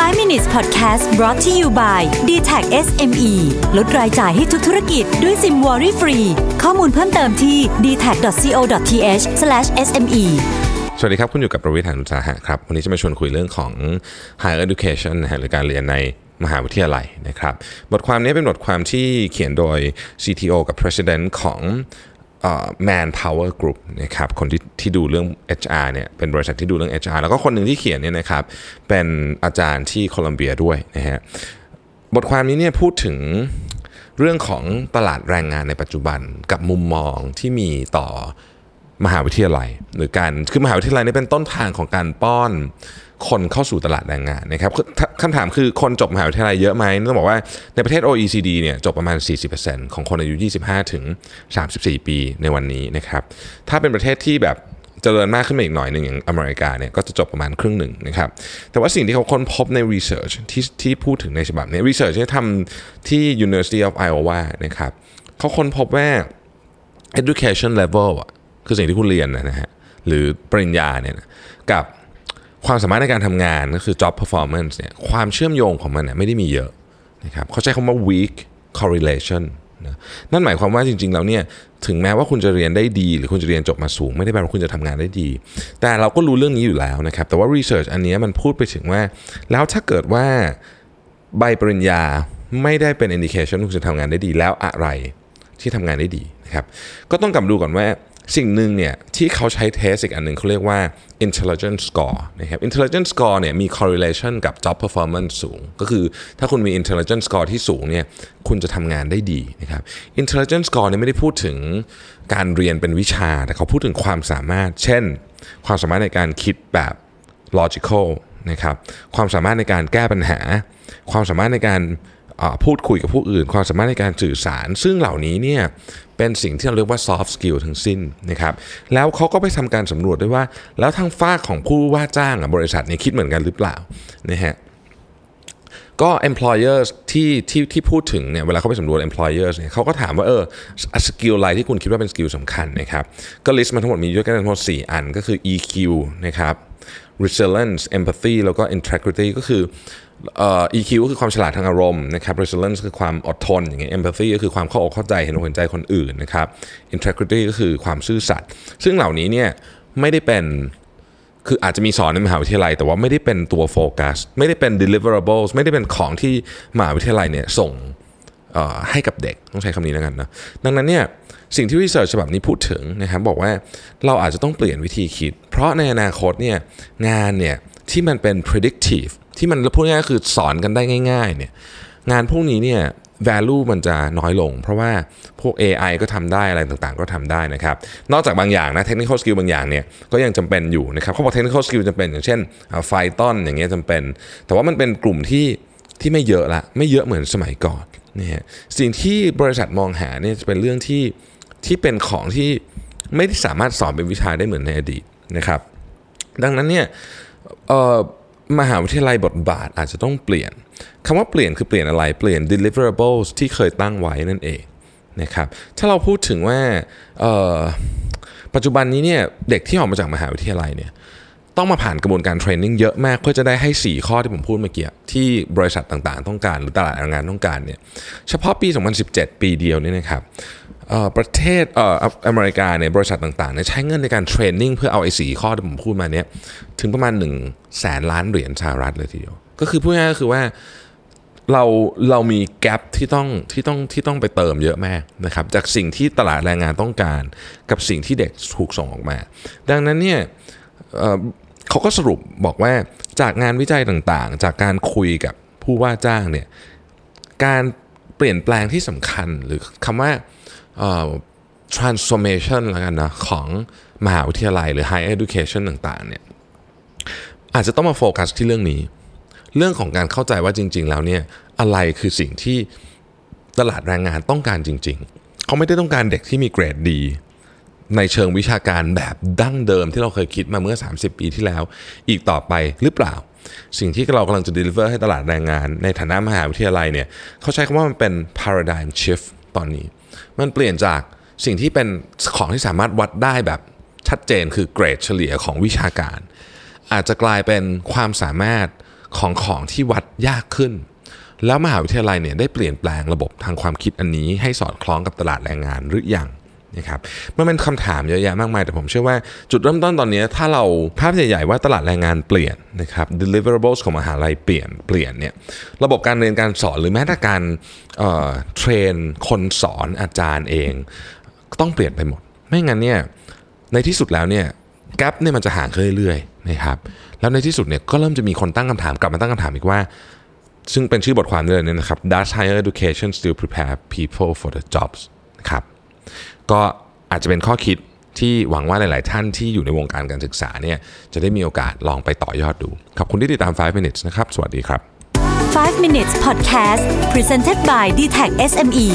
5 minutes podcast brought to you by d t a c SME ลดรายจ่ายให้ทุกธุรกิจด้วยซิมวอรี่ฟรี ข้อมูลเพิ่มเติมที่ d t a c c o t h s m e สวัสดีครับ คุณอยู่กับประวิทยานุสาหะครับ วันนี้จะมาชวนคุยเรื่องของ higher education นะฮะหรือการเรียนในมหาวิทยาลัยนะครับ บทความนี้เป็นบทความที่เขียนโดย CTO กับ President ของ เอ่อ Manpower Group นะครับคนที่ที่ดูเรื่อง HR เนี่ยเป็นบริษัทที่ดูเรื่อง HR แล้วก็คนหนึ่งที่เขียนเนี่ยนะครับเป็นอาจารย์ที่โคลัมเบียด้วยนะฮะบทความนี้เนี่ยพูดถึงเรื่องของตลาดแรงงานในปัจจุบันกับมุมมองที่มีต่อมหาวิทยาลัย หรือการคือมหาวิทยาลัยนี่เป็นต้นทางของการป้อน คนเข้าสู่ตลาดแรงงานนะครับคือคำถามคือคนจบมหาวิทยาลัยเยอะไหมต้องบอกว่าในประเทศ OECD เนี่ยจบประมาณ 40%ของคนอายุ 25 ถึง 34 ปีในวันนี้นะครับถ้าเป็นประเทศที่แบบเจริญมากขึ้นมาอีกหน่อยหนึ่งอย่างอเมริกาเนี่ยก็จะจบประมาณครึ่งหนึ่งนะครับแต่ว่าสิ่งที่เขาค้นพบใน research ที่ที่พูดถึงในฉบับนี้ research ที่ทำที่ University of Iowa นะครับเขาค้นพบว่า education level อะคือสิ่งที่คุณเรียนนะฮะหรือปริญญาเนี่ยนะกับ ความสามารถในการทำงานก็คือ job performance เนี่ยความเชื่อมโยงของมันเนี่ยไม่ได้มีเยอะนะครับเขาใช้คำว่า weak correlation นะนั่นหมายความว่าจริง ๆ แล้วเนี่ยถึงแม้ว่าคุณจะเรียนได้ดี หรือคุณจะเรียนจบมาสูง ไม่ได้แปลว่าคุณจะทำงานได้ดี แต่เราก็รู้เรื่องนี้อยู่แล้วนะครับ แต่ว่า research อันนี้มันพูดไปถึงว่า แล้วถ้าเกิดว่าใบปริญญาไม่ได้เป็น indication ว่าคุณจะทำงานได้ดีแล้วอะไรที่ทำงานได้ดีนะครับก็ต้องกลับดูก่อนว่า สิ่งหนึ่งเนี่ยที่เขาใช้เทสอีกอันหนึ่งเขาเรียกว่า intelligence score นะครับ intelligence score เนี่ยมี correlation กับ job performance สูง ก็คือถ้าคุณมี intelligence score ที่สูงเนี่ยคุณจะทำงานได้ดีนะครับ intelligence score เนี่ยไม่ได้พูดถึงการเรียนเป็นวิชา แต่เขาพูดถึงความสามารถ เช่น ความสามารถในการคิดแบบ logical นะครับความสามารถในการแก้ปัญหา ความสามารถในการ พูดคุยกับผู้อื่น ความสามารถในการสื่อสาร ซึ่งเหล่านี้เนี่ยเป็นสิ่งที่เราเรียกว่า soft skill ทั้งสิ้นนะครับแล้วเขาก็ไปทำการสำรวจด้วยว่า แล้วทางฝ้าของผู้ว่าจ้างบริษัทเนี่ยคิดเหมือนกันหรือเปล่านะฮะ ก็ employers ที่ที่ที่พูดถึงเนี่ยเวลาเขาไปสำรวจ employers เนี่ยเขาก็ถามว่าเออ skill อะไรที่คุณคิดว่าเป็น skill สำคัญนะครับก็ลิสต์มาทั้งหมดมีด้วยกันทั้งหมด4อันก็คือ EQ นะครับ resilience empathy แล้วก็ integrity ก็คือ EQ ก็คือความฉลาดทางอารมณ์นะครับ resilience คือความอดทนอย่างเงี้ย empathy ก็คือความเข้าอกเข้าใจเห็นอกเห็นใจคนอื่นนะครับ integrity ก็คือความซื่อสัตย์ซึ่งเหล่านี้เนี่ยไม่ได้เป็น คืออาจจะมีสอนในมหาวิทยาลัย แต่ว่าไม่ได้เป็นตัวโฟกัสไม่ได้เป็น deliverables ไม่ได้เป็นของที่มหาวิทยาลัยเนี่ยส่งให้กับเด็กต้องใช้คำนี้แล้วกันนะดังนั้นเนี่ยสิ่งที่วิจัยฉบับนี้พูดถึงนะครับบอกว่าเราอาจจะต้องเปลี่ยนวิธีคิด เพราะในอนาคตเนี่ยงานเนี่ยที่มันเป็น predictive ที่มันพูดง่ายๆคือสอนกันได้ง่ายๆเนี่ยงานพวกนี้เนี่ย value มันจะน้อยลง เพราะว่าพวก AI ก็ทำได้อะไรต่างๆ ก็ทำได้นะครับ นอกจากบางอย่างนะ technical skill บางอย่างเนี่ยก็ยังจำเป็นอยู่นะครับเขาบอก technical skill จำเป็นอย่างเช่นไฟต้นอย่างเงี้ยจำเป็น แต่ว่ามันเป็นกลุ่มที่ที่ไม่เยอะละไม่เยอะเหมือนสมัยก่อนนี่ฮะสิ่งที่บริษัทมองหาเนี่ยจะเป็นเรื่องที่ที่เป็นของที่ไม่ได้สามารถสอนเป็นวิชาได้เหมือนในอดีตนะครับ ดังนั้นเนี่ยมหาวิทยาลัยบทบาทอาจจะต้องเปลี่ยน คำว่าเปลี่ยนคือเปลี่ยนอะไรเปลี่ยน deliverables ที่เคยตั้งไว้นั่นเองนะครับถ้าเราพูดถึงว่าปัจจุบันนี้เนี่ยเด็กที่ออกมาจากมหาวิทยาลัยเนี่ยต้องมาผ่านกระบวนการเทรนนิ่งเยอะมาก เพื่อจะได้ให้ 4 ข้อที่ผมพูดเมื่อกี้ที่บริษัทต่างๆ ต้องการหรือตลาดแรงงานต้องการเนี่ยเฉพาะปี 2017 ปีเดียวนี่นะครับประเทศเอ่ออเมริกาเนี่ยบริษัทต่างๆเนี่ยใช้เงินในการเทรนนิ่งเพื่อเอาไอ้สีข้อที่ผมพูดมาเนี่ยถึงประมาณ1นึ่งแสนล้านเหรียญสหรัฐเลยทีเดียว ก็คือพูดง่ายก็คือว่าเราเรามีแกลบที่ต้องที่ต้องที่ต้องไปเติมเยอะมากนะครับจากสิ่งที่ตลาดแรงงานต้องการ กับสิ่งที่เด็กถูกส่งออกมา ดังนั้นเนี่ยเขาก็สรุปบอกว่าจากงานวิจัยต่างๆ จากการคุยกับผู้ว่าจ้างเนี่ยการเปลี่ยนแปลงที่สำคัญหรือคำว่า transformation แล้วกันนะของมหาวิทยาลัยหรือ higher education ต่างๆเนี่ยอาจจะต้องมาโฟกัสที่เรื่องนี้ เรื่องของการเข้าใจว่าจริง ๆ แล้วเนี่ยอะไรคือสิ่งที่ตลาดแรงงานต้องการจริง ๆ เขาไม่ได้ต้องการเด็กที่มีเกรดดี ในเชิงวิชาการแบบดั้งเดิมที่เราเคยคิดมาเมื่อ 30 ปีที่แล้ว อีกต่อไปหรือเปล่า สิ่งที่เรากำลังจะ deliver ให้ตลาดแรงงาน ในฐานะมหาวิทยาลัยเนี่ยเขาใช้คำว่ามันเป็น paradigm shift ตอนนี้ มันเปลี่ยนจากสิ่งที่เป็นของที่สามารถวัดได้แบบชัดเจนคือเกรดเฉลี่ยของวิชาการ อาจจะกลายเป็นความสามารถ ของของที่วัดยากขึ้น แล้วมหาวิทยาลัยเนี่ยได้เปลี่ยนแปลงระบบทางความคิดอันนี้ ให้สอดคล้องกับตลาดแรงงานหรือยังนะครับมันเป็นคำถามเยอะแยะมากมาย แต่ผมเชื่อว่าจุดเริ่มต้นตอนนี้ถ้าเราภาพใหญ่ๆว่าตลาดแรงงานเปลี่ยนนะครับ deliverables ของมหาลัยเปลี่ยนเปลี่ยนเนี่ยระบบการเรียนการสอนหรือแม้แต่การเทรนคนสอนอาจารย์เอง ต้องเปลี่ยนไปหมด ไม่งั้นเนี่ยในที่สุดแล้วเนี่ย แกลบเนี่ยมันจะห่างขึ้นเรื่อยๆนะครับแล้วในที่สุดเนี่ยก็เริ่มจะมีคนตั้งคำถามกลับมาตั้งคำถามอีกว่า ซึ่งเป็นชื่อบทความด้วยเนี่ยนะครับ Does higher education still prepare people for the jobs นะครับก็อาจจะเป็นข้อคิดที่หวังว่าหลาย ๆ ท่านที่อยู่ในวงการการศึกษาเนี่ยจะได้มีโอกาสลองไปต่อยอดดู ขอบคุณที่ติดตาม 5 minutes นะครับ สวัสดีครับ 5 minutes podcast presented by d t e c h SME